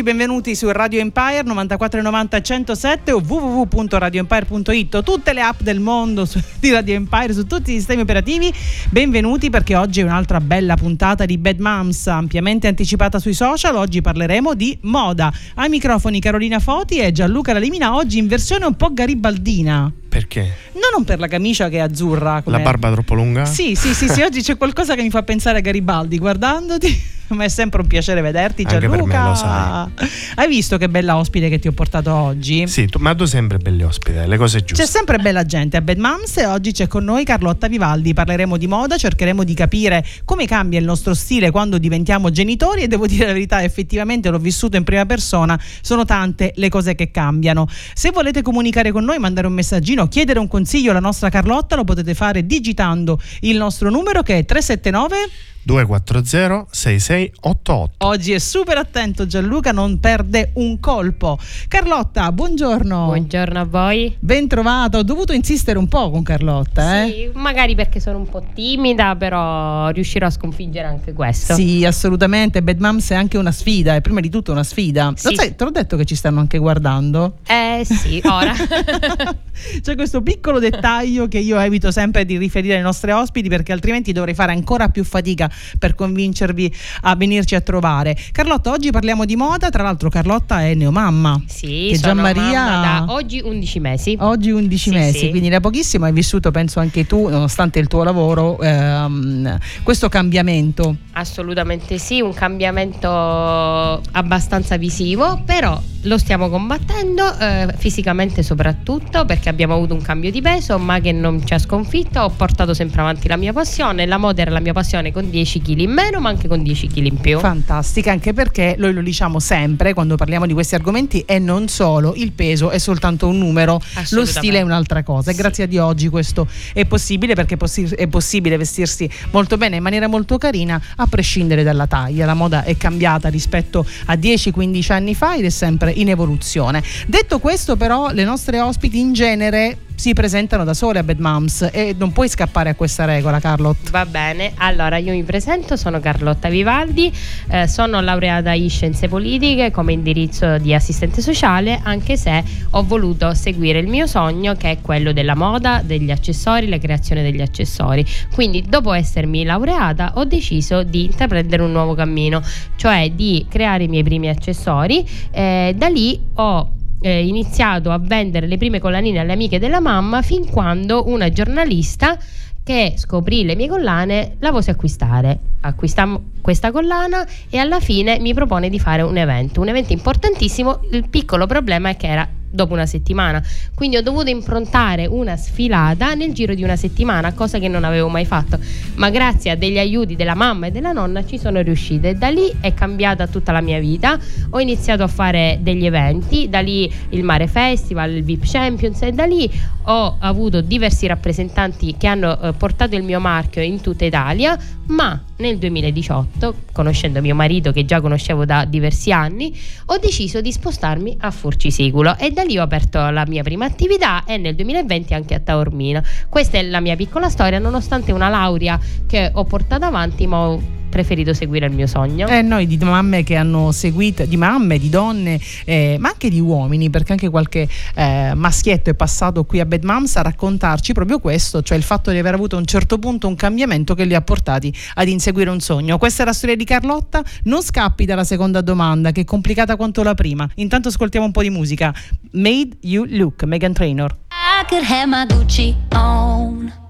Amici, benvenuti su Radio Empire 9490 107 o www.radioempire.it tutte le app del mondo su, di Radio Empire su tutti i sistemi operativi. Benvenuti perché oggi è un'altra bella puntata di Bad Moms ampiamente anticipata sui social. Oggi parleremo di moda. Ai microfoni Carolina Foti e Gianluca Lalimina oggi in versione un po' garibaldina. Perché? No, non per la camicia che è azzurra. La barba troppo lunga? Sì, sì, sì, sì, oggi c'è qualcosa che mi fa pensare a Garibaldi guardandoti. Ma è sempre un piacere vederti, Gianluca. Anche per me, lo sai. Hai visto che bella ospite che ti ho portato oggi? Sì, tu, ma tu sempre belli ospite, le cose giuste. C'è sempre bella gente a Bad Moms e oggi c'è con noi Carlotta Vivaldi. Parleremo di moda, cercheremo di capire come cambia il nostro stile quando diventiamo genitori e devo dire la verità, effettivamente l'ho vissuto in prima persona, sono tante le cose che cambiano. Se volete comunicare con noi, mandare un messaggino, chiedere un consiglio alla nostra Carlotta, lo potete fare digitando il nostro numero che è 379 240 6688. Oggi è super attento Gianluca, non perde un colpo. Carlotta, buongiorno. Buongiorno a voi. Ben trovato. Ho dovuto insistere un po' con Carlotta, eh? Sì, magari perché sono un po' timida, però riuscirò a sconfiggere anche questo. Sì, assolutamente. Bad Moms è anche una sfida, è prima di tutto una sfida. Sì. Sai, te l'ho detto che ci stanno anche guardando? Eh sì, ora. C'è questo piccolo dettaglio che io evito sempre di riferire ai nostri ospiti perché altrimenti dovrei fare ancora più fatica per convincervi a venirci a trovare. Carlotta, oggi parliamo di moda, tra l'altro Carlotta è neomamma. Sì, che sono Maria da oggi 11 mesi. Oggi 11 sì, mesi, sì. quindi da pochissimo hai vissuto, penso anche tu, nonostante il tuo lavoro, ehm, questo cambiamento. Assolutamente sì, un cambiamento abbastanza visivo, però lo stiamo combattendo eh, fisicamente soprattutto perché abbiamo avuto un cambio di peso ma che non ci ha sconfitto ho portato sempre avanti la mia passione la moda era la mia passione con 10 kg in meno ma anche con 10 kg in più fantastica anche perché noi lo diciamo sempre quando parliamo di questi argomenti e non solo il peso è soltanto un numero lo stile è un'altra cosa e sì. grazie a Dio oggi questo è possibile perché è possibile vestirsi molto bene in maniera molto carina a prescindere dalla taglia la moda è cambiata rispetto a 10-15 anni fa ed è sempre in evoluzione. Detto questo però le nostre ospiti in genere si presentano da sole a Bad Moms e non puoi scappare a questa regola Carlotta. Va bene, allora io mi presento, sono Carlotta Vivaldi, eh, sono laureata in scienze politiche come indirizzo di assistente sociale anche se ho voluto seguire il mio sogno che è quello della moda, degli accessori, la creazione degli accessori. Quindi dopo essermi laureata ho deciso di intraprendere un nuovo cammino, cioè di creare i miei primi accessori. Eh, da lì ho eh, iniziato a vendere le prime collanine alle amiche della mamma fin quando una giornalista che scoprì le mie collane la voce acquistare. Acquistammo questa collana e alla fine mi propone di fare un evento, un evento importantissimo. Il piccolo problema è che era dopo una settimana. Quindi ho dovuto improntare una sfilata nel giro di una settimana, cosa che non avevo mai fatto. Ma grazie a degli aiuti della mamma e della nonna ci sono riuscita e da lì è cambiata tutta la mia vita. Ho iniziato a fare degli eventi, da lì il Mare Festival, il VIP Champions e da lì ho avuto diversi rappresentanti che hanno eh, portato il mio marchio in tutta Italia, ma nel 2018, conoscendo mio marito che già conoscevo da diversi anni, ho deciso di spostarmi a Furcisicolo e da lì ho aperto la mia prima attività e nel 2020 anche a Taormina. Questa è la mia piccola storia, nonostante una laurea che ho portato avanti, ma ho preferito seguire il mio sogno. Eh, noi di mamme che hanno seguito, di mamme, di donne, eh, ma anche di uomini, perché anche qualche eh, maschietto è passato qui a Bad Moms a raccontarci proprio questo, cioè il fatto di aver avuto a un certo punto un cambiamento che li ha portati ad inseguire un sogno. Questa è la storia di Carlotta, non scappi dalla seconda domanda che è complicata quanto la prima. Intanto ascoltiamo un po' di musica. Made You Look, Megan Trainor. I could have my Gucci on.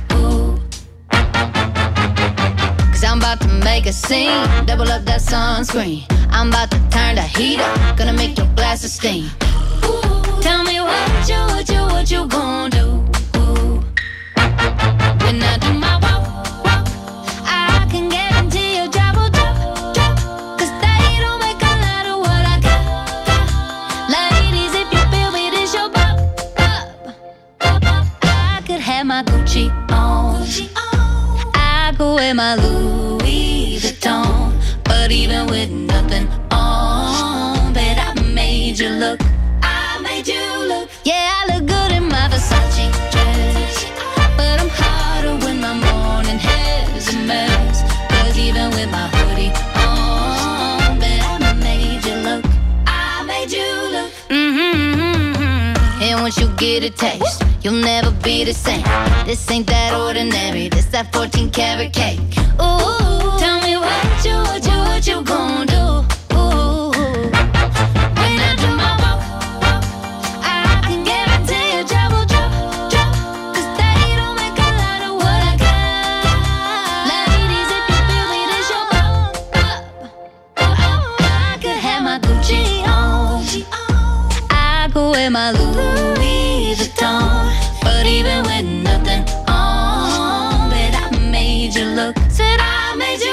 Cause I'm about to make a scene, double up that sunscreen. I'm about to turn the heat up, gonna make your glasses steam. Ooh, tell me what you, what you, what you gonna do? Ooh. When I can guarantee a job, drop, joke. Cause that it do my walk, walk, I can guarantee your job will drop, drop. Get a taste. You'll never be the same. This ain't that ordinary. This that 14 karat cake. Ooh, tell me what you, what you, what you gonna do? Ooh, when I do my walk, I can don't make a lot of what I got. If you your bump up. Oh, I could have my Gucci on. I could wear my Louis But even with nothing on, bet I made you look. Said I made you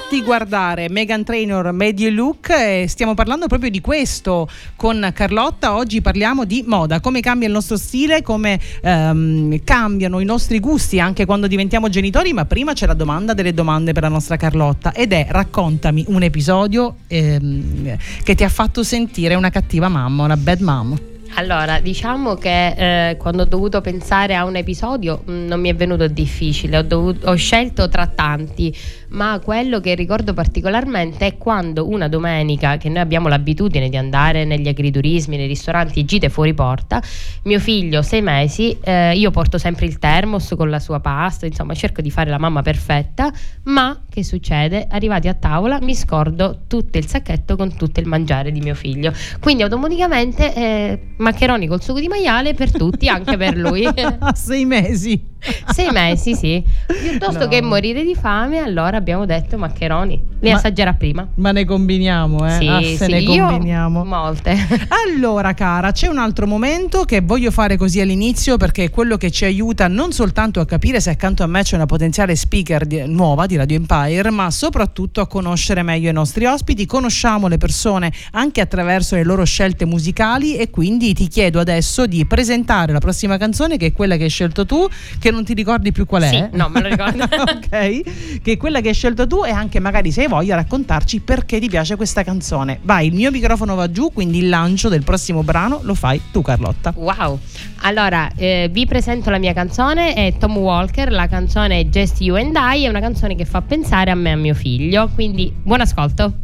Fatti guardare Megan Trainor Media Look e stiamo parlando proprio di questo con Carlotta. Oggi parliamo di moda, come cambia il nostro stile, come ehm, cambiano i nostri gusti anche quando diventiamo genitori, ma prima c'è la domanda delle domande per la nostra Carlotta ed è raccontami un episodio ehm, che ti ha fatto sentire una cattiva mamma, una bad mom. Allora, diciamo che eh, quando ho dovuto pensare a un episodio mh, non mi è venuto difficile, ho, dovuto- ho scelto tra tanti, ma quello che ricordo particolarmente è quando una domenica, che noi abbiamo l'abitudine di andare negli agriturismi, nei ristoranti, gite fuori porta, mio figlio, sei mesi, eh, io porto sempre il thermos con la sua pasta, insomma cerco di fare la mamma perfetta, ma che succede? Arrivati a tavola mi scordo tutto il sacchetto con tutto il mangiare di mio figlio, quindi automaticamente eh, maccheroni col sugo di maiale per tutti, anche per lui. Sei mesi. Sei mesi, sì. Piuttosto No. che morire di fame, allora abbiamo detto maccheroni. Li Ma- assaggerà prima. Ma ne combiniamo, eh? Sì, Ah, se sì, ne combiniamo. molte. Allora, cara, c'è un altro momento che voglio fare così all'inizio perché è quello che ci aiuta non soltanto a capire se accanto a me c'è una potenziale speaker di- nuova di Radio Empire, ma soprattutto a conoscere meglio i nostri ospiti. Conosciamo le persone anche attraverso le loro scelte musicali e quindi ti chiedo adesso di presentare la prossima canzone che è quella che hai scelto tu, che non ti ricordi più qual è. Sì, no, me lo ricordo. ok, che è quella che hai scelto tu e anche magari se hai voglia raccontarci perché ti piace questa canzone. Vai, il mio microfono va giù, quindi il lancio del prossimo brano lo fai tu Carlotta. Wow. Allora, eh, vi presento la mia canzone, è Tom Walker, la canzone è Just You and I, è una canzone che fa pensare a me e a mio figlio, quindi buon ascolto.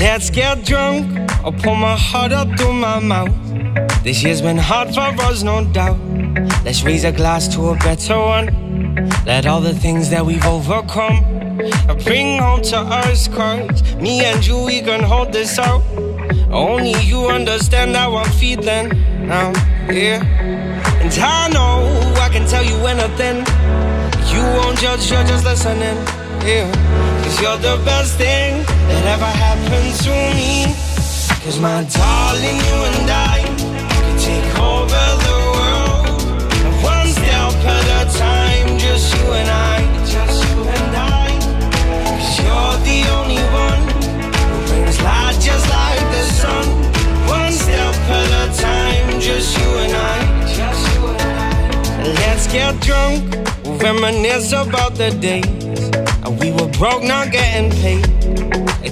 Let's get drunk. I'll pour my heart up through my mouth. This year's been hard for us, no doubt. Let's raise a glass to a better one. Let all the things that we've overcome bring home to us. Cause me and you, we can hold this out. Only you understand how I'm feeling now, yeah. And I know I can tell you anything. You won't judge, you're just listening. Yeah. Cause you're the best thing that ever happened to me. Cause my darling, you and I get drunk, we'll reminisce about the days we were broke, not getting paid.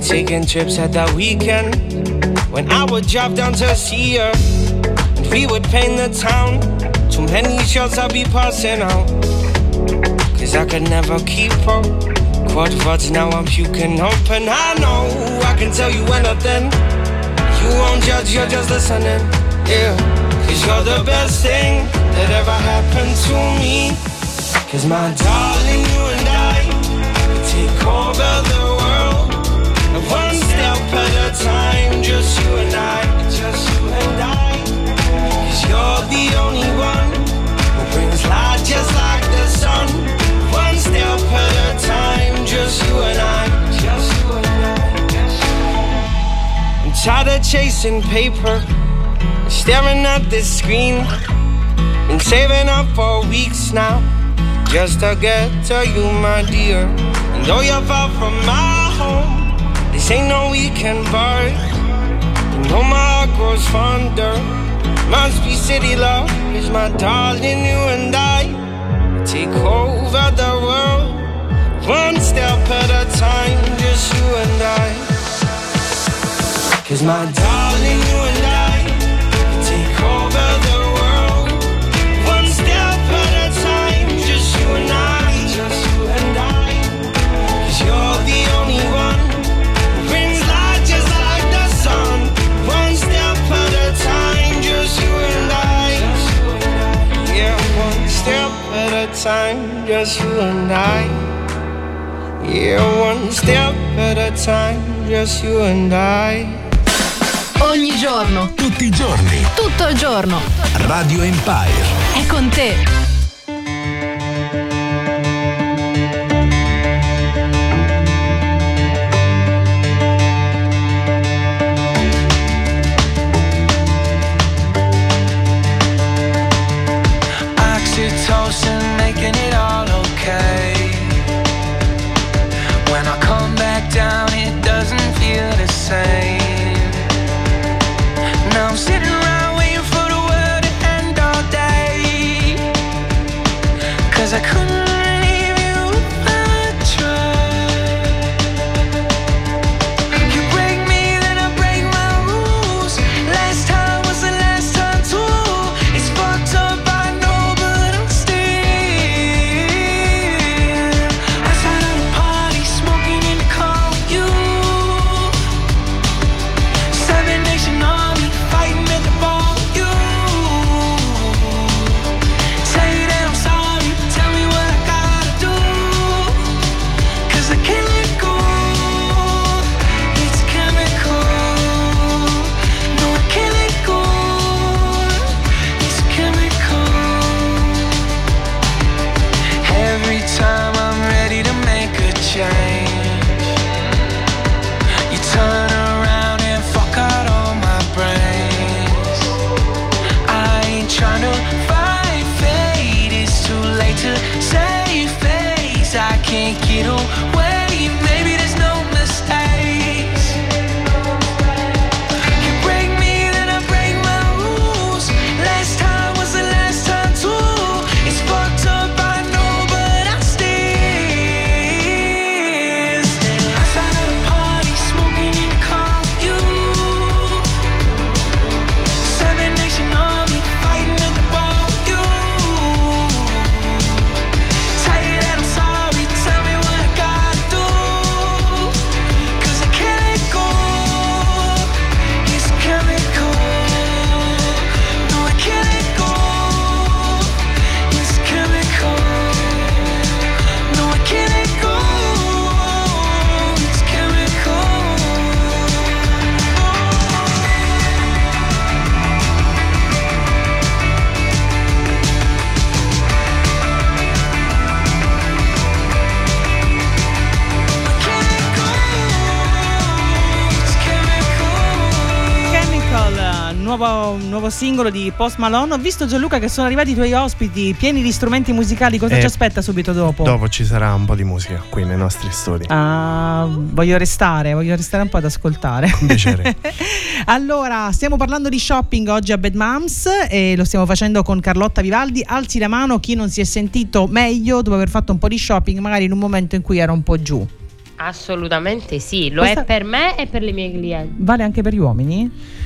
Taking trips at that weekend when I would drop down to see her we would paint the town. Too many shots I'd be passing out. Cause I could never keep up. Quad words now I'm puking and I know I can tell you anything. You won't judge, you're just listening. Yeah, cause you're the best thing that ever happened to me. Cause my darling, you and I can take over the world. One step at a time, just you and I, you're the only one who brings light just like the sun. One step at a time, just you and I, just you and I. I'm tired of chasing paper, staring at this screen. Been saving up for weeks now, just to get to you, my dear. And though you're far from my home, this ain't no weekend bar. You know my heart grows fonder. Must be city love, is my darling, you and I take over the world. One step at a time, just you and I. Cause my darling, you and I cover the world. Time, just you and I. Yeah, one step at a time, just you and I. Ogni giorno, Tutti i giorni. tutto il giorno. Radio Empire. È con te. Okay. When I come back down, it doesn't feel the same. Singolo di Post Malone. Ho visto Gianluca che sono arrivati i tuoi ospiti pieni di strumenti musicali. Cosa Eh, ci aspetta subito dopo? Dopo ci sarà un po' di musica qui nei nostri studi. Ah, voglio restare, voglio restare un po' ad ascoltare. Con piacere. allora, stiamo parlando di shopping oggi a Bad Moms e lo stiamo facendo con Carlotta Vivaldi. Alzi la mano chi non si è sentito meglio dopo aver fatto un po' di shopping, magari in un momento in cui era un po' giù. Assolutamente sì, lo Questa- è per me e per le mie clienti. Vale anche per gli uomini?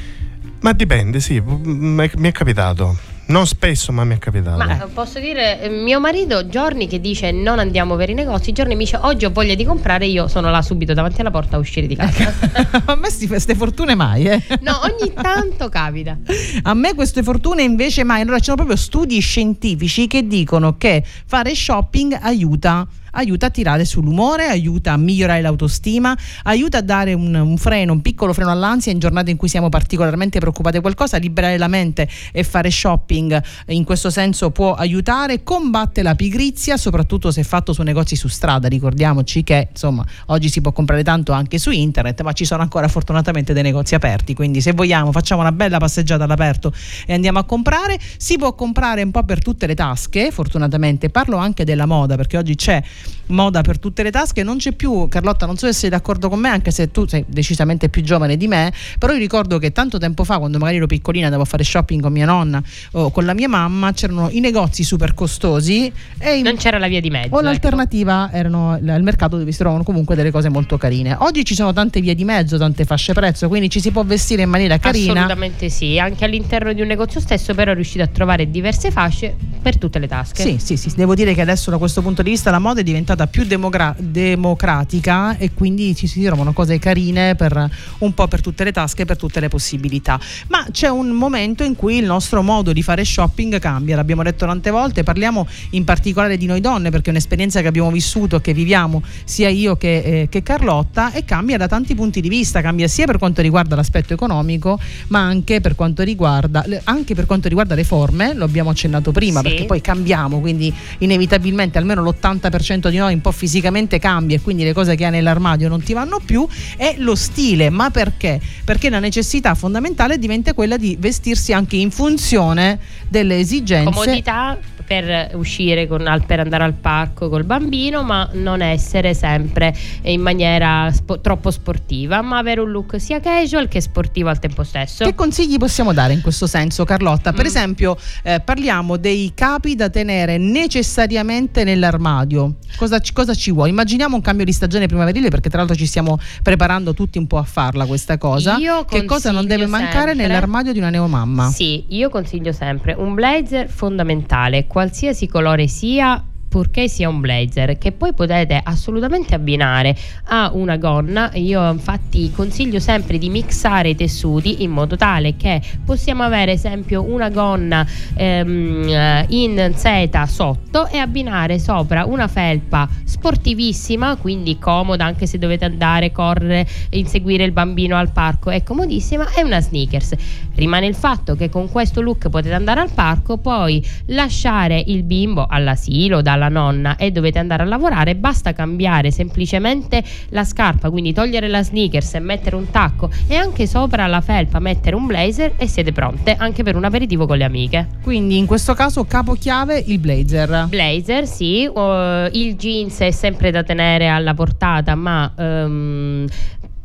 Ma dipende, sì, mi è capitato. Non spesso, ma mi è capitato. Ma eh, posso dire, eh, mio marito giorni che dice non andiamo per i negozi, giorni mi dice oggi ho voglia di comprare, io sono là subito davanti alla porta a uscire di casa. a me queste fortune mai, eh. no, ogni tanto capita. A me queste fortune invece mai. Allora ci sono proprio studi scientifici che dicono che fare shopping aiuta aiuta a tirare sull'umore, aiuta a migliorare l'autostima, aiuta a dare un, un freno, un piccolo freno all'ansia in giornate in cui siamo particolarmente preoccupati di qualcosa, liberare la mente e fare shopping eh, in questo senso può aiutare, combatte la pigrizia, soprattutto se fatto su negozi su strada, ricordiamoci che insomma oggi si può comprare tanto anche su internet, ma ci sono ancora fortunatamente dei negozi aperti, quindi se vogliamo facciamo una bella passeggiata all'aperto e andiamo a comprare, si può comprare un po' per tutte le tasche, fortunatamente. Parlo anche della moda perché oggi c'è moda per tutte le tasche, non c'è più, Carlotta, non so se sei d'accordo con me, anche se tu sei decisamente più giovane di me, però io ricordo che tanto tempo fa, quando magari ero piccolina, andavo a fare shopping con mia nonna o con la mia mamma, c'erano i negozi super costosi e Non c'era la via di mezzo. o ecco. l'alternativa erano l- il mercato dove si trovano comunque delle cose molto carine. Oggi ci sono tante vie di mezzo, tante fasce prezzo, quindi ci si può vestire in maniera carina. Assolutamente sì, anche all'interno di un negozio stesso però è riuscito a trovare diverse fasce per tutte le tasche. Sì, sì, sì, devo dire che adesso da questo punto di vista la moda è diventata più demogra- democratica e quindi ci si trovano cose carine per un po' per tutte le tasche, per tutte le possibilità. Ma c'è un momento in cui il nostro modo di fare shopping cambia, l'abbiamo detto tante volte, parliamo in particolare di noi donne perché è un'esperienza che abbiamo vissuto, che viviamo sia io che, eh, che Carlotta e cambia da tanti punti di vista, cambia sia per quanto riguarda l'aspetto economico ma anche per quanto riguarda, le- anche per quanto riguarda le forme, lo abbiamo accennato prima Sì. perché poi cambiamo, quindi inevitabilmente almeno l'80% di noi un po' fisicamente cambia e quindi le cose che hai nell'armadio non ti vanno più, è lo stile, ma perché? Perché la necessità fondamentale diventa quella di vestirsi anche in funzione delle esigenze. Comodità per uscire con- al- per andare al parco col bambino, ma non essere sempre in maniera spo- troppo sportiva, ma avere un look sia casual che sportivo al tempo stesso. Che consigli possiamo dare in questo senso, Carlotta? Per Mm. esempio, eh, parliamo dei capi da tenere necessariamente nell'armadio. Cosa ci, cosa ci vuole? Immaginiamo un cambio di stagione primaverile, perché tra l'altro ci stiamo preparando tutti un po' a farla questa cosa. Io che cosa non deve mancare sempre- nell'armadio di una neomamma? Sì, io consiglio sempre un blazer fondamentale, qualsiasi colore sia. Purché sia un blazer che poi potete assolutamente abbinare a una gonna, io infatti consiglio sempre di mixare i tessuti in modo tale che possiamo avere esempio una gonna ehm, eh, in seta sotto e abbinare sopra una felpa sportivissima, quindi comoda anche se dovete andare, correre, inseguire il bambino al parco, è comodissima, e una sneakers. Rimane il fatto che con questo look potete andare al parco, poi lasciare il bimbo all'asilo dalla nonna e dovete andare a lavorare, basta cambiare semplicemente la scarpa, quindi togliere la sneakers e mettere un tacco e anche sopra la felpa mettere un blazer e siete pronte anche per un aperitivo con le amiche. Quindi in questo caso capo chiave il blazer. Blazer, sì, uh, il jeans è sempre da tenere alla portata, ma ehm,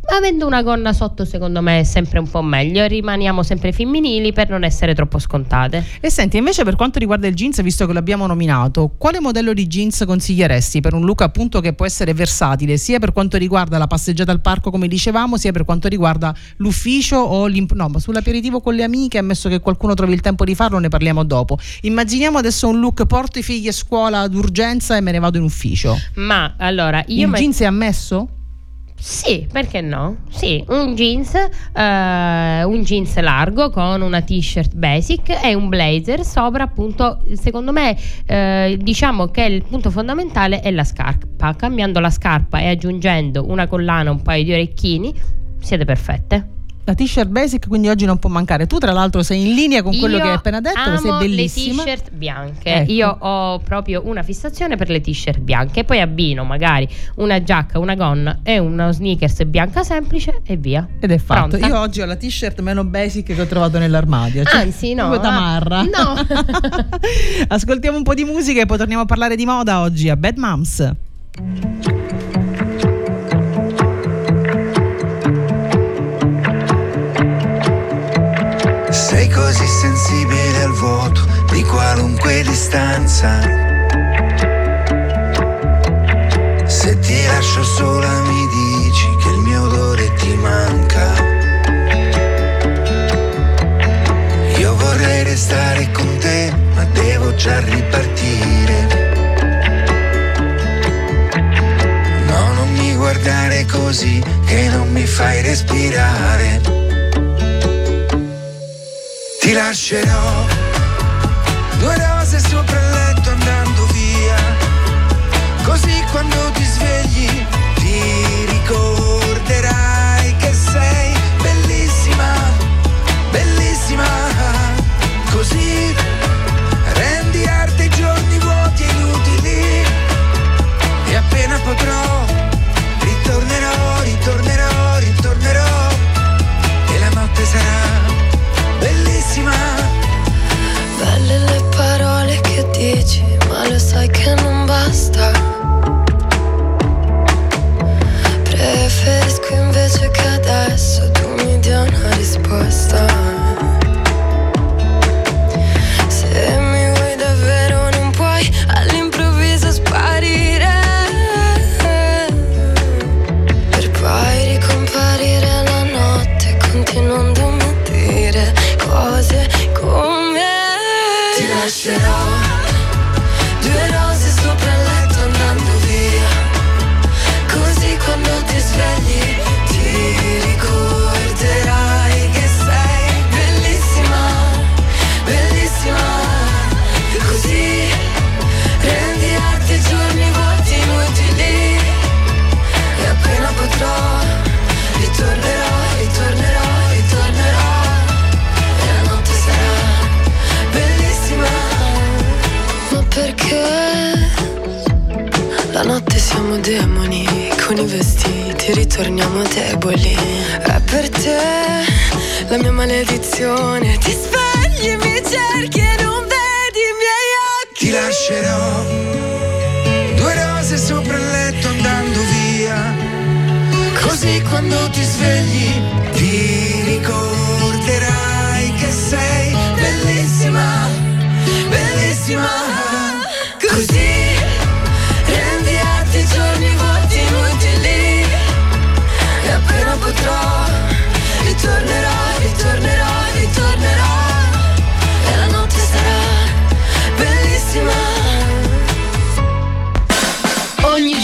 avendo una gonna sotto, secondo me è sempre un po' meglio. Rimaniamo sempre femminili per non essere troppo scontate. E senti, invece per quanto riguarda il jeans, visto che l'abbiamo nominato, quale modello di jeans consiglieresti per un look appunto che può essere versatile, sia per quanto riguarda la passeggiata al parco, come dicevamo, sia per quanto riguarda l'ufficio o l'imp- no, ma sull'aperitivo con le amiche, ammesso che qualcuno trovi il tempo di farlo, ne parliamo dopo. Immaginiamo adesso un look porto i figli a scuola d'urgenza e me ne vado in ufficio. Ma allora io il met- jeans è ammesso? Sì, perché no? Sì, un jeans, eh, un jeans largo con una t-shirt basic e un blazer sopra appunto, secondo me eh, diciamo che il punto fondamentale è la scarpa. Cambiando la scarpa e aggiungendo una collana, un paio di orecchini, siete perfette. La t-shirt basic quindi oggi non può mancare. Tu tra l'altro sei in linea con quello Io che hai appena detto, sei bellissima. le t-shirt bianche. Ecco. Io ho proprio una fissazione per le t-shirt bianche. Poi abbino magari una giacca, una gonna e uno sneakers bianca semplice e via. Ed è fatto. Pronta? Io oggi ho la t-shirt meno basic che ho trovato nell'armadio. Cioè, Anzi, no, proprio tamarra. ah, no. Ascoltiamo un po' di musica e poi torniamo a parlare di moda oggi a Bad Moms. Così sensibile al vuoto di qualunque distanza. Se ti lascio sola mi dici che il mio odore ti manca. Io vorrei restare con te, ma devo già ripartire. No, non mi guardare così che non mi fai respirare. Ti lascerò due rose sopra il letto andando via. Così quando ti svegli ti ricorderai wash it off siamo demoni con i vestiti, ritorniamo deboli. È per te la mia maledizione. Ti svegli e mi cerchi e non vedi i miei occhi. Ti lascerò due rose sopra il letto andando via. Così quando ti svegli ti ricorderai che sei bellissima, bellissima. Così.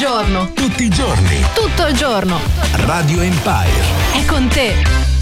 giorno. Tutti i giorni. Tutto il giorno. Radio Empire. È con te.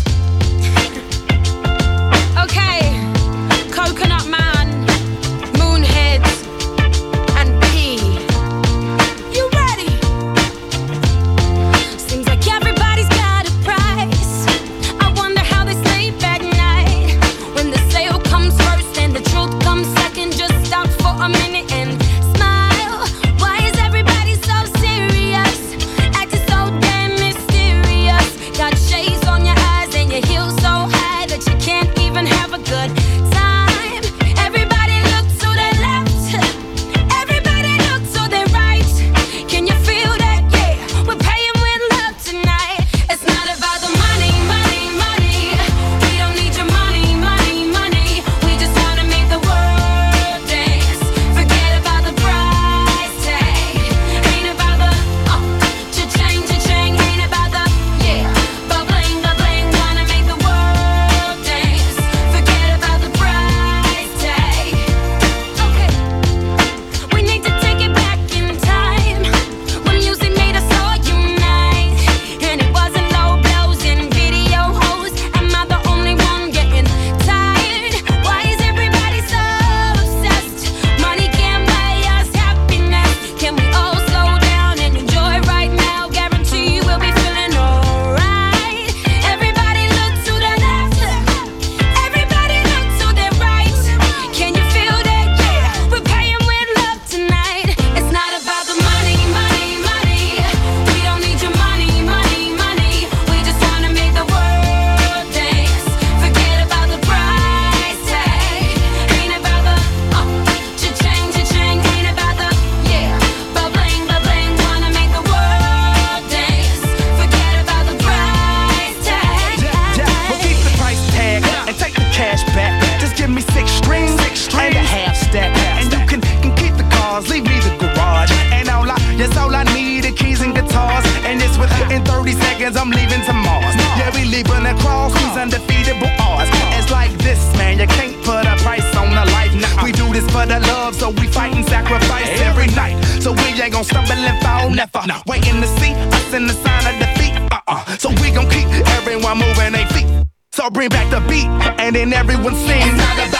bring back the beat, and then everyone sings.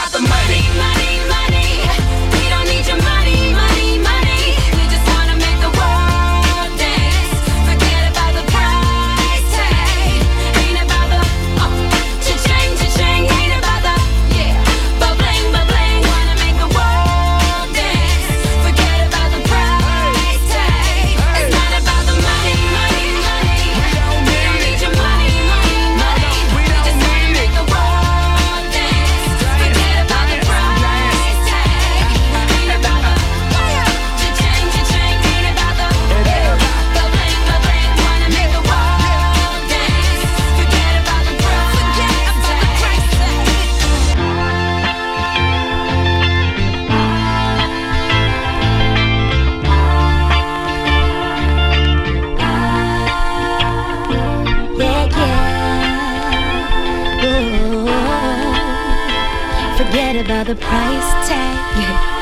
forget about the price tag.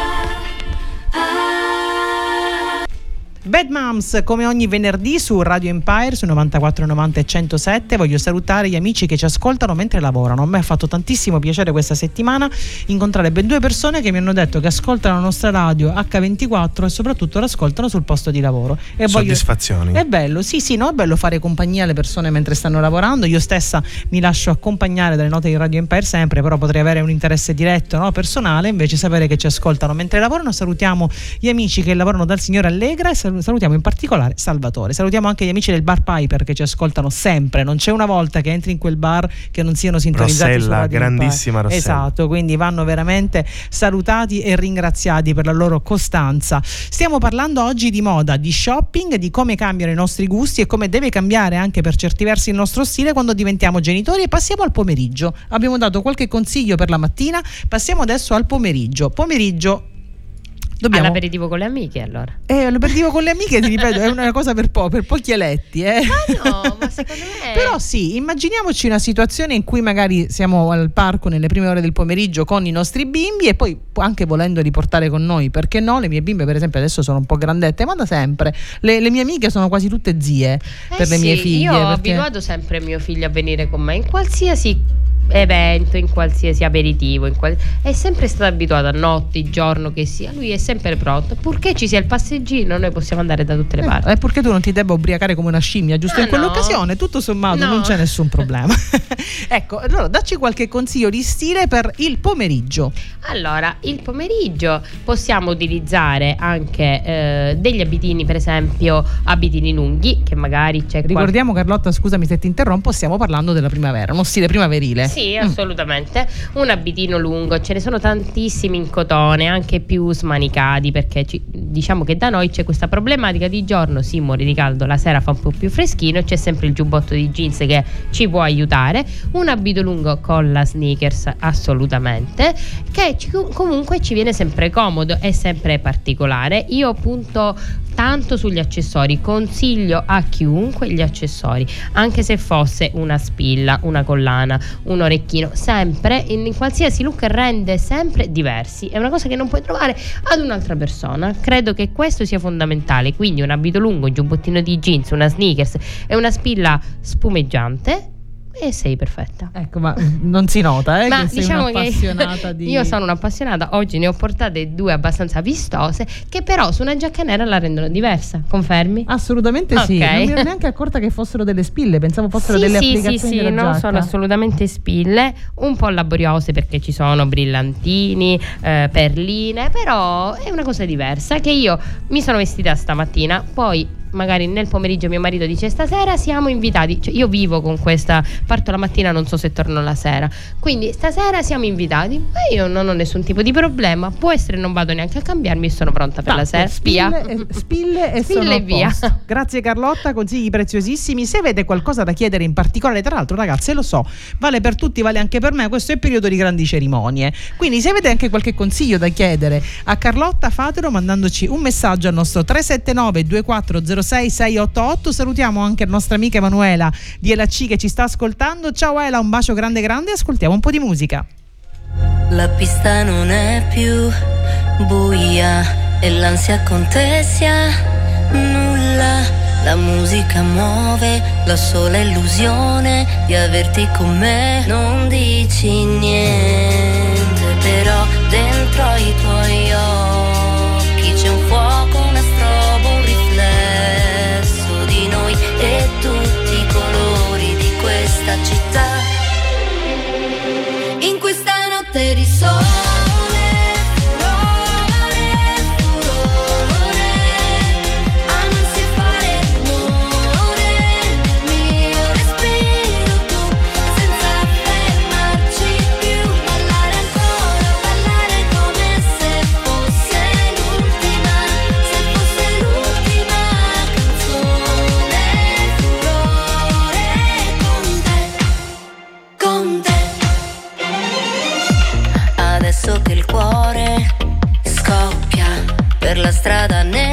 Bad Moms come ogni venerdì su Radio Empire su 94,90 e 107 voglio salutare gli amici che ci ascoltano mentre lavorano. A me ha fatto tantissimo piacere questa settimana incontrare ben due persone che mi hanno detto che ascoltano la nostra radio H24 e soprattutto l'ascoltano sul posto di lavoro. E soddisfazioni. Voglio... è bello sì sì no è bello fare compagnia alle persone mentre stanno lavorando. Io stessa mi lascio accompagnare dalle note di Radio Empire sempre però potrei avere un interesse diretto no? personale. Invece sapere che ci ascoltano mentre lavorano salutiamo gli amici che lavorano dal signore Allegra e salutiamo salutiamo in particolare Salvatore. Salutiamo anche gli amici del bar Piper che ci ascoltano sempre. Non c'è una volta che entri in quel bar che non siano sintonizzati Rossella, grandissima. Rossella. Esatto, quindi vanno veramente salutati e ringraziati per la loro costanza. Stiamo parlando oggi di moda, di shopping, di come cambiano i nostri gusti e come deve cambiare anche per certi versi il nostro stile quando diventiamo genitori e passiamo al pomeriggio. Abbiamo dato qualche consiglio per la mattina, passiamo adesso al pomeriggio. Pomeriggio dobbiamo All'aperitivo con le amiche allora. eh, l'aperitivo con le amiche, ti ripeto, è una cosa per, po- per pochi eletti. Eh. Ma no, ma secondo me Però sì, immaginiamoci una situazione in cui magari siamo al parco nelle prime ore del pomeriggio con i nostri bimbi e poi anche volendo riportare con noi, perché no? Le mie bimbe per esempio adesso sono un po' grandette, ma da sempre. Le, le mie amiche sono quasi tutte zie Eh per le sì, mie figlie. Io ho perché- abituato sempre mio figlio a venire con me in qualsiasi evento, in qualsiasi aperitivo, in qual- è sempre stato abituato a notte, giorno che sia, lui è sempre pronto, purché ci sia il passeggino noi possiamo andare da tutte le parti. Eh, è perché tu non ti debba ubriacare come una scimmia, giusto Ah, in quell'occasione, no. tutto sommato No. non c'è nessun problema. ecco, allora dacci qualche consiglio di stile per il pomeriggio. Allora, il pomeriggio possiamo utilizzare anche eh, degli abitini, per esempio abitini lunghi, che magari c'è Ricordiamo Carlotta, scusami se ti interrompo, stiamo parlando della primavera, uno stile primaverile. Sì, assolutamente. Un abitino lungo, ce ne sono tantissimi in cotone, anche più smanicati, perché ci- diciamo che da noi c'è questa problematica di giorno si muore di caldo, la sera fa un po' più freschino, c'è sempre il giubbotto di jeans che ci può aiutare. Un abito lungo con la sneakers assolutamente, che ci- comunque ci viene sempre comodo e sempre particolare. Io punto tanto sugli accessori, consiglio a chiunque gli accessori, anche se fosse una spilla, una collana, un orecchino, sempre in qualsiasi look rende sempre diversi. È una cosa che non puoi trovare ad un'altra persona. Credo che questo sia fondamentale. Quindi un abito lungo, un giubbottino di jeans, una sneakers e una spilla spumeggiante e sei perfetta. Ecco, ma non si nota, eh, Ma che sei diciamo un'appassionata che di... io sono un'appassionata, oggi ne ho portate due abbastanza vistose che però su una giacca nera la rendono diversa, confermi? Assolutamente sì, Ok. non mi ero neanche accorta che fossero delle spille, pensavo fossero sì, delle sì, applicazioni sì, sì, della non sono assolutamente spille, un po' laboriose perché ci sono brillantini, eh, perline, però è una cosa diversa che io mi sono vestita stamattina, poi magari nel pomeriggio mio marito dice stasera siamo invitati, cioè, io vivo con questa, parto la mattina non so se torno la sera, quindi stasera siamo invitati, ma io non ho nessun tipo di problema, può essere non vado neanche a cambiarmi, sono pronta per la Tanto, sera, via. Spille, e, spille e Spille e via. posto. Grazie Carlotta, consigli preziosissimi. Se avete qualcosa da chiedere in particolare, tra l'altro ragazze lo so, vale per tutti, vale anche per me, questo è il periodo di grandi cerimonie. Quindi se avete anche qualche consiglio da chiedere a Carlotta, fatelo mandandoci un messaggio al nostro 379 2406 688. Salutiamo anche la nostra amica Emanuela di LC che ci sta ascoltando. Ciao Ela, un bacio grande grande, ascoltiamo un po' di musica. La pista non è più buia e l'ansia contesia nulla. La musica muove la sola illusione di averti con me. Non dici niente, però dentro i tuoi questa notte strada, né?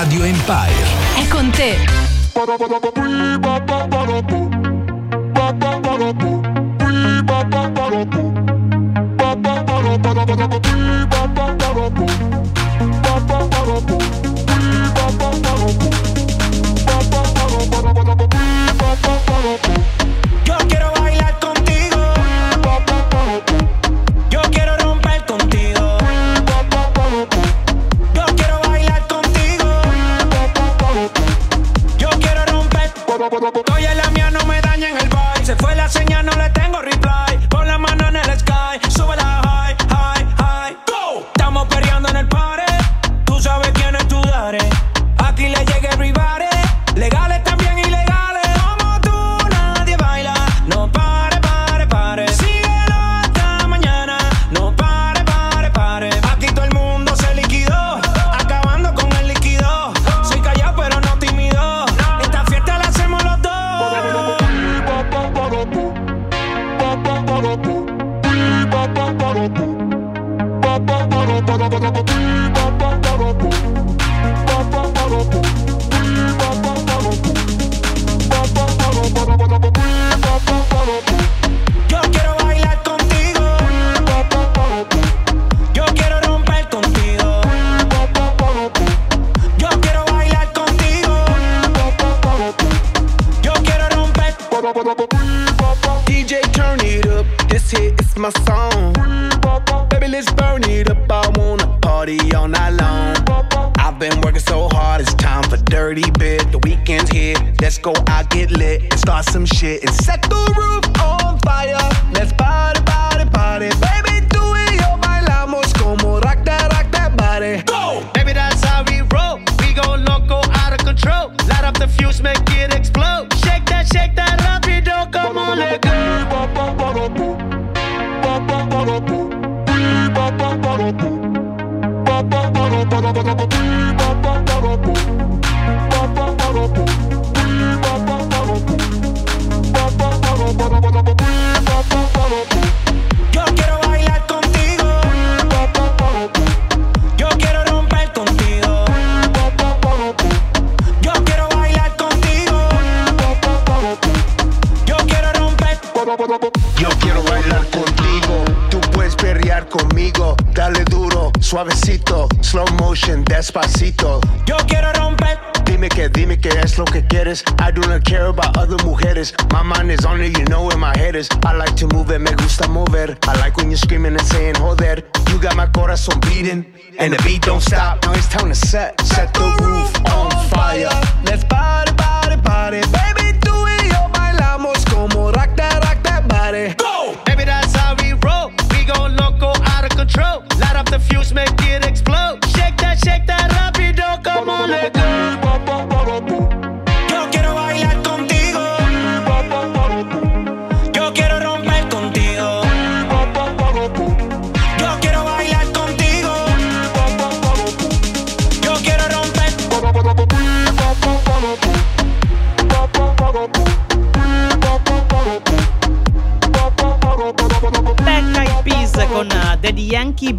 Radio Empire. È con te. Yo is. I like to move it, me gusta mover. I like when you're screaming and saying hold joder. You got my corazón beating, and the beat don't stop. Now it's time to set, set the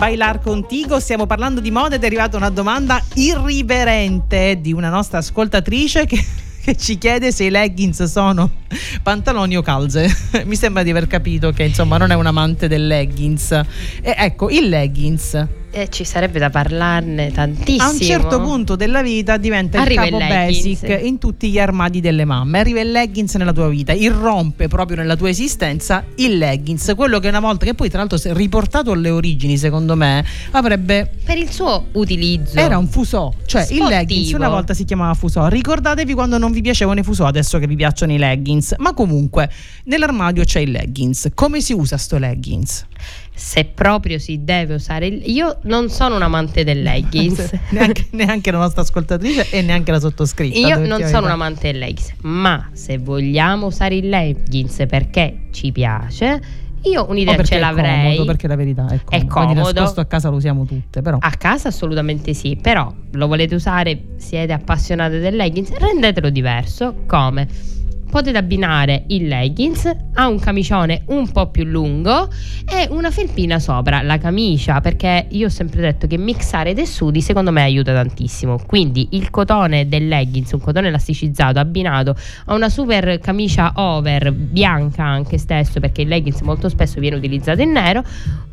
Bailar Contigo. Stiamo parlando di moda ed è arrivata una domanda irriverente di una nostra ascoltatrice che, che ci chiede se i leggings sono pantaloni o calze. Mi sembra di aver capito che insomma non è un amante del leggings. E ecco, il leggings Eh, ci sarebbe da parlarne tantissimo. a un certo punto della vita diventa Arriva il capo il basic in tutti gli armadi delle mamme. Arriva il leggings nella tua vita, irrompe proprio nella tua esistenza il leggings, quello che una volta che poi tra l'altro riportato alle origini, secondo me, avrebbe Per il suo utilizzo. era un fusò, cioè il Sportivo. leggings una volta si chiamava fusò. Ricordatevi quando non vi piacevano i fusò, adesso che vi piacciono i leggings. Ma comunque nell'armadio c'è il leggings. Come si usa sto leggings? Se proprio si deve usare il... Io non sono un amante del leggings. neanche, neanche la nostra ascoltatrice e neanche la sottoscritta. Io non sono un amante del leggings, ma se vogliamo usare il leggings perché ci piace, io un'idea perché ce è l'avrei. comodo, perché la verità è comodo. È Quindi comodo. nascosto a casa lo usiamo tutte, però. A casa assolutamente sì, però lo volete usare, siete appassionate del leggings, rendetelo diverso. Come? Potete abbinare il leggings a un camicione un po' più lungo e una felpina sopra la camicia, perché io ho sempre detto che mixare i tessuti secondo me aiuta tantissimo. Quindi il cotone del leggings, un cotone elasticizzato abbinato a una super camicia over bianca anche stesso, perché il leggings molto spesso viene utilizzato in nero,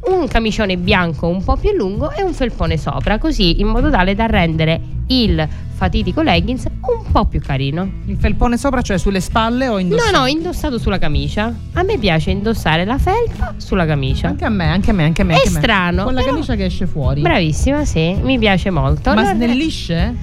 un camicione bianco un po' più lungo e un felpone sopra, così in modo tale da rendere il fatitico leggings un po' più carino. Il felpone sopra, cioè sulle spalle o indossato? No, no, indossato sulla camicia. A me piace indossare la felpa sulla camicia. Anche a me, anche a me, anche a me. È anche a me. strano, Con la però- camicia che esce fuori. Bravissima, sì, mi piace molto. Ma Allora, snellisce?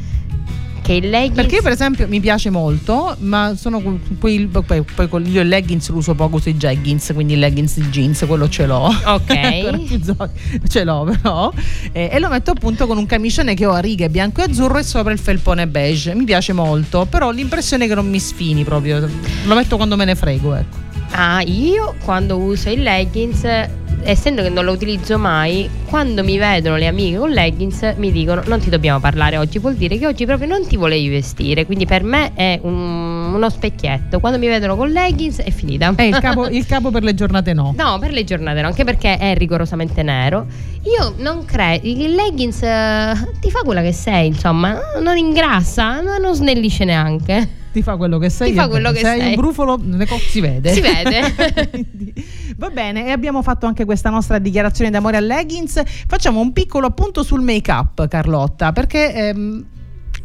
Che il leggings Perché io per esempio mi piace molto, ma sono poi, poi con- io il leggings lo uso poco sui jeggings, quindi il leggings jeans, quello ce l'ho. Ok. Ce l'ho però. Eh, e lo metto appunto con un camicione che ho a righe bianco e azzurro e sopra il felpone beige. Mi piace molto, però ho l'impressione che non mi sfini proprio. Lo metto quando me ne frego, ecco. Ah, io quando uso il leggings, essendo che non lo utilizzo mai, quando mi vedono le amiche con leggings mi dicono non ti dobbiamo parlare oggi, vuol dire che oggi proprio non ti volevi vestire, quindi per me è un- uno specchietto, quando mi vedono con leggings è finita. Eh, il, capo, il capo per le giornate no. No, per le giornate no, anche perché è rigorosamente nero. Io non credo, il leggings eh, ti fa quella che sei, insomma, non ingrassa, ma non snellisce neanche. Ti fa quello che sei. Ti fa quello che sei. sei. un brufolo, co- si vede. Si vede. Quindi, Va bene, e abbiamo fatto anche questa nostra dichiarazione d'amore al leggings. Facciamo un piccolo appunto sul make up, Carlotta, perché ehm,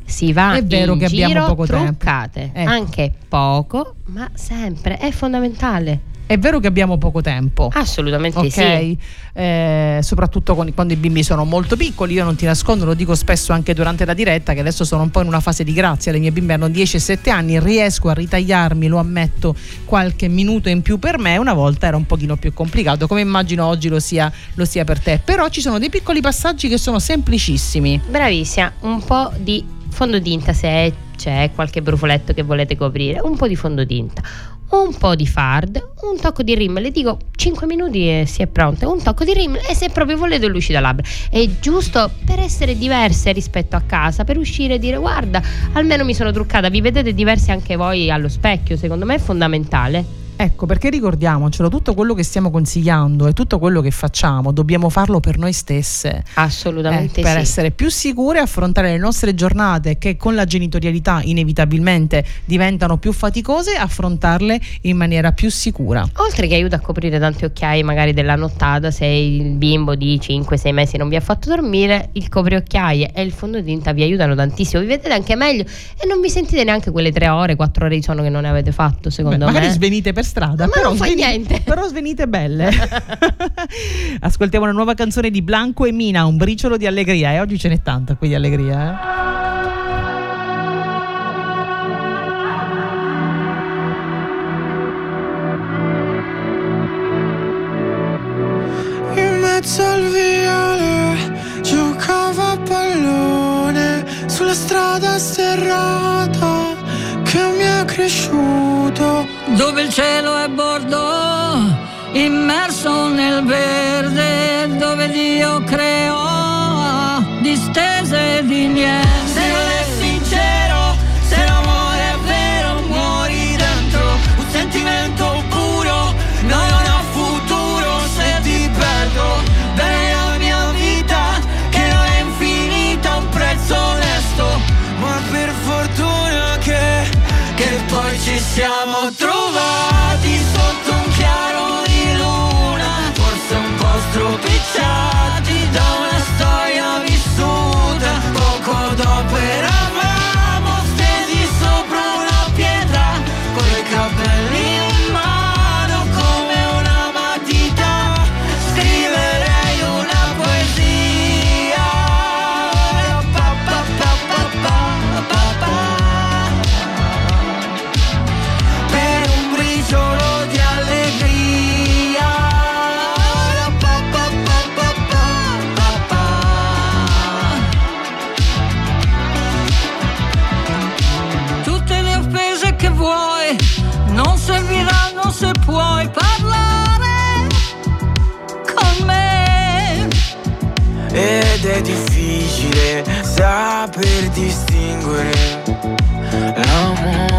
si va È vero in che abbiamo poco tempo. truccate, Ecco. anche poco, ma sempre è fondamentale. È vero che abbiamo poco tempo. Assolutamente Ok, sì. Eh, soprattutto con- quando i bimbi sono molto piccoli, io non ti nascondo, lo dico spesso anche durante la diretta, che adesso sono un po' in una fase di grazia, le mie bimbe hanno 10 e 7 anni, riesco a ritagliarmi, lo ammetto, qualche minuto in più per me, una volta era un pochino più complicato, come immagino oggi lo sia, lo sia per te, però ci sono dei piccoli passaggi che sono semplicissimi. Bravissima, un po' di fondotinta se c'è qualche brufoletto che volete coprire, un po' di fondotinta, un po' di fard, un tocco di rim, le dico 5 minuti e si è pronta, un tocco di rim e se proprio volete lucida labbra. È giusto per essere diverse rispetto a casa, per uscire e dire guarda, almeno mi sono truccata, vi vedete diversi anche voi allo specchio, secondo me è fondamentale. Ecco, perché ricordiamocelo, tutto quello che stiamo consigliando e tutto quello che facciamo dobbiamo farlo per noi stesse. Assolutamente Eh, per sì. essere più sicure e affrontare le nostre giornate che con la genitorialità inevitabilmente diventano più faticose, affrontarle in maniera più sicura. Oltre che aiuta a coprire tanti occhiai magari della nottata, se il bimbo di 5-6 mesi non vi ha fatto dormire, il copriocchiaie e il fondotinta vi aiutano tantissimo, vi vedete anche meglio e non vi sentite neanche quelle 3 ore, 4 ore di sonno che non ne avete fatto, secondo Beh, me. magari svenite per strada, Ma però, non fa sveni- niente. però svenite belle. Ascoltiamo una nuova canzone di Blanco e Mina, un briciolo di allegria e oggi ce n'è tanta qui di allegria. Eh? In mezzo al viale giocavo a pallone sulla strada è cresciuto. dove il cielo è bordo, immerso nel verde, dove Dio creò distese di niente. Siamo trovati sotto un chiaro di luna. Forse un po' stropicciati da una storia vissuta. Poco dopo eravamo saper distinguere l'amore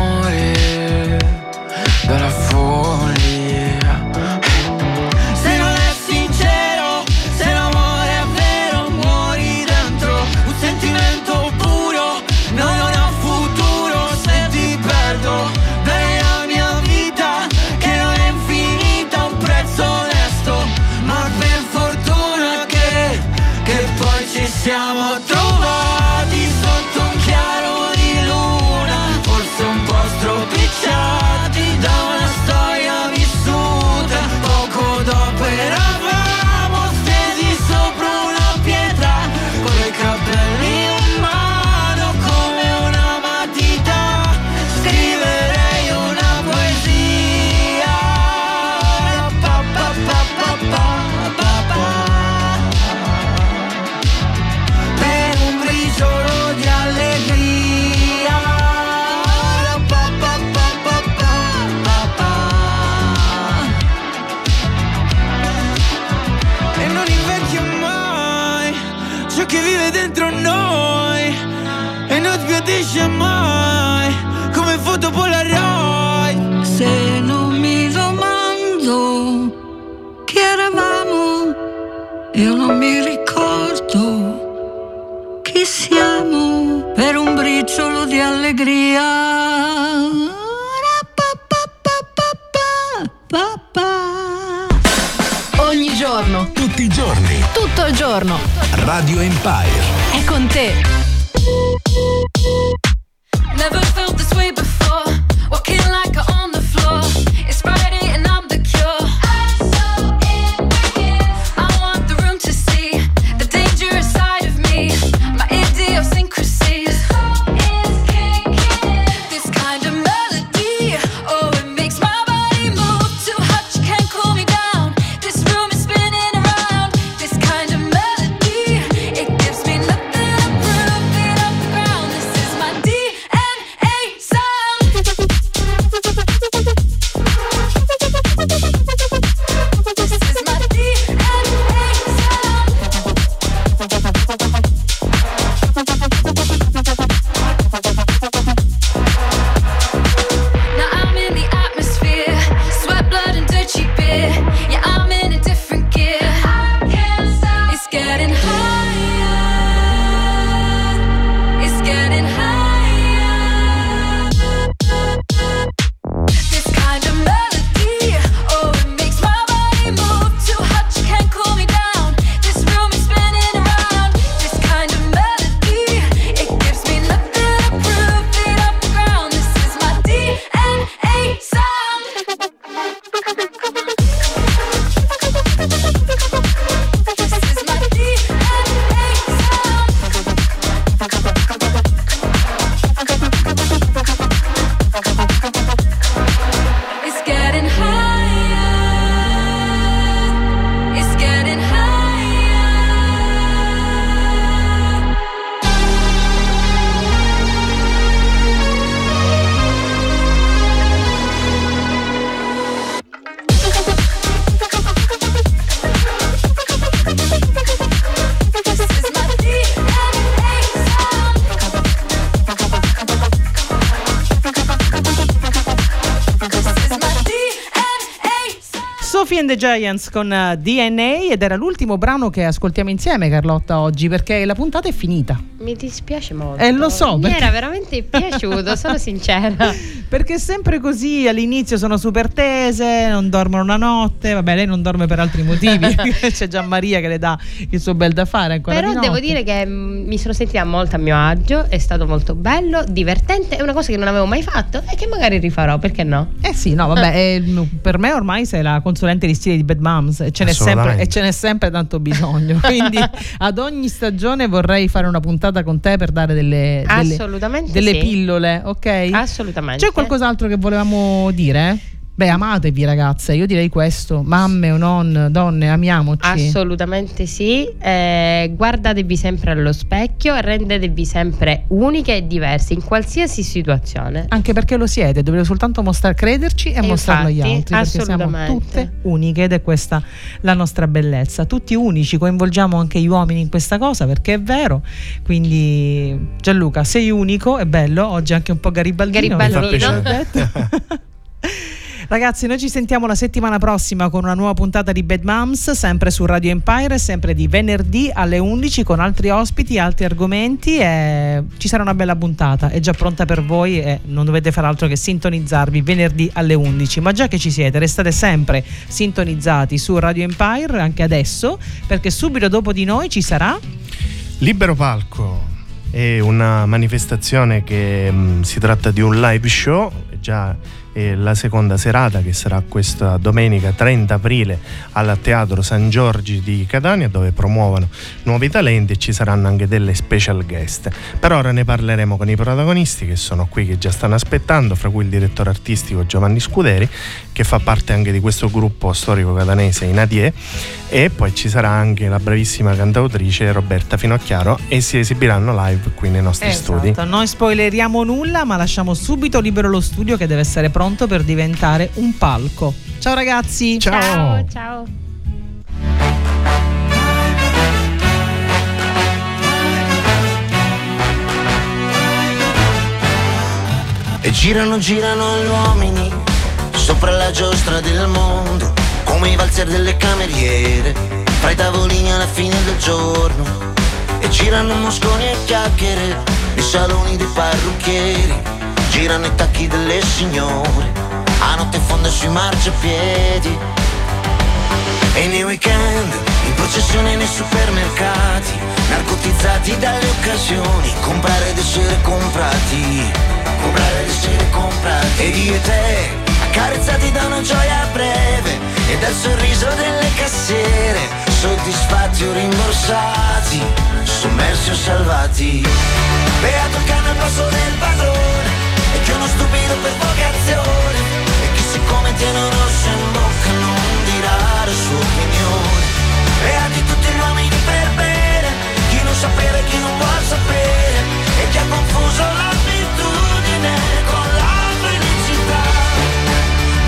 Io non mi ricordo chi siamo per un briciolo di allegria. Ogni giorno, Tutti i giorni. tutto il giorno. Radio Empire. È con te. The Giants con eh, DNA ed era l'ultimo brano che ascoltiamo insieme Carlotta oggi perché la puntata è finita. Mi dispiace molto. Eh, lo so, Mi perché- era veramente piaciuto, sono sincera. Perché è sempre così, all'inizio sono super tese, non dormono una notte, vabbè lei non dorme per altri motivi, c'è Gian Maria che le dà il suo bel da fare ancora Però di notte. devo dire che mm, mi sono sentita molto a mio agio, è stato molto bello, divertente, è una cosa che non avevo mai fatto e che magari rifarò, perché no? Eh sì, no, vabbè, eh, per me ormai sei la consulente di stile di Bad Moms e ce n'è sempre, e ce n'è sempre tanto bisogno. Quindi ad ogni stagione vorrei fare una puntata con te per dare delle, delle, Assolutamente delle sì. pillole, ok? Assolutamente. C'è qualcos'altro che volevamo dire? Beh, amatevi ragazze, io direi questo, mamme o non, donne, amiamoci. Assolutamente sì, Eh, guardatevi sempre allo specchio e rendetevi sempre uniche e diverse in qualsiasi situazione. Anche perché lo siete, dovete soltanto mostrare, crederci e, E mostrarlo agli altri. Perché siamo tutte uniche ed è questa la nostra bellezza. Tutti unici, coinvolgiamo anche gli uomini in questa cosa perché è vero. Quindi Gianluca, sei unico, è bello, oggi anche un po' garibaldino. Garibaldino. mi fa. Ragazzi, noi ci sentiamo la settimana prossima con una nuova puntata di Bad Moms, sempre su Radio Empire, sempre di venerdì alle 11 con altri ospiti, altri argomenti e ci sarà una bella puntata. È già pronta per voi e non dovete fare altro che sintonizzarvi venerdì alle 11. Ma già che ci siete, restate sempre sintonizzati su Radio Empire anche adesso, perché subito dopo di noi ci sarà Libero Palco è una manifestazione che mh, si tratta di un live show, già è la seconda serata che sarà questa domenica 30 aprile al Teatro San Giorgi di Catania dove promuovono nuovi talenti e ci saranno anche delle special guest. Per ora ne parleremo con i protagonisti che sono qui che già stanno aspettando, fra cui il direttore artistico Giovanni Scuderi che fa parte anche di questo gruppo storico catanese in Adie e poi ci sarà anche la bravissima cantautrice Roberta Finocchiaro e si esibiranno live qui nei nostri studi. Esatto, non spoileriamo nulla, ma lasciamo subito libero lo studio che deve essere pronto per diventare un palco. Ciao ragazzi! Ciao, ciao. E girano, girano gli uomini sopra la giostra del mondo, come i valzer delle cameriere. fra i tavolini alla fine del giorno. E girano mosconi e chiacchiere nei saloni dei parrucchieri, girano i tacchi delle signore, a notte fonda sui marciapiedi. E nei weekend, in processione nei supermercati, narcotizzati dalle occasioni, comprare ed essere comprati, comprare ed essere comprati. Ed io e te, accarezzati da una gioia breve e dal sorriso delle cassiere, soddisfatti o rimborsati, sommersi o salvati. Beato cane al passo del padrone, stupido per vocazione, e chi siccome tiene un rosso in bocca non dirà la sua opinione. Beati tutti gli uomini per bene, chi non sapere, chi non vuol sapere, e chi ha confuso l'abitudine con la felicità.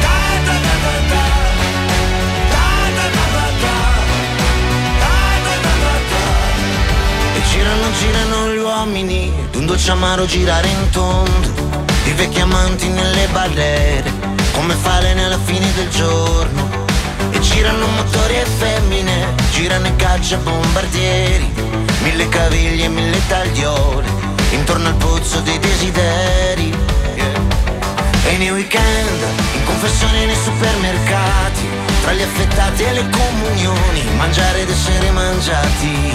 Da, da, da. E girano, girano gli uomini, ed un dolce amaro girare in tondo, i vecchi amanti nelle barriere, come fare nella fine del giorno. E girano motori e femmine, girano i caccia bombardieri, mille caviglie e mille tagliole, intorno al pozzo dei desideri. E nei weekend, in confessione nei supermercati, tra gli affettati e le comunioni, mangiare ed essere mangiati,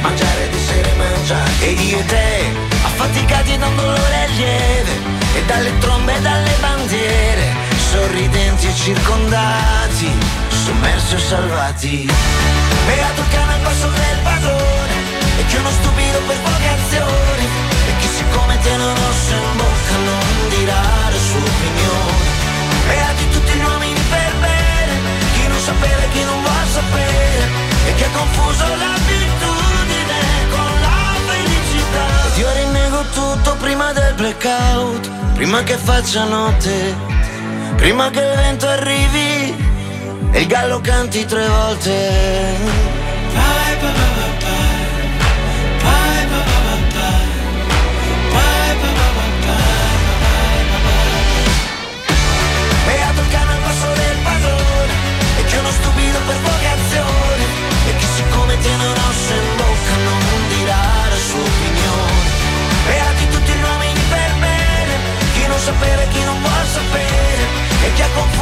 mangiare ed essere mangiati. Ed io e te, affaticati da un dolore lieve, e dalle trombe e dalle bandiere, sorridenti e circondati, sommersi o salvati. Beato il cane al passo del padrone, e che uno stupido per vocazione, e chi siccome tiene un rosso in bocca non dirà la sua opinione. Beati tutti gli uomini per bene, chi non sapere, chi non vuol sapere, e che ha confuso l'abitudine con la felicità. Tutto prima del blackout, prima che faccia notte, prima che il vento arrivi e il gallo canti tre volte. Bye, bye, bye. saber, ella confía.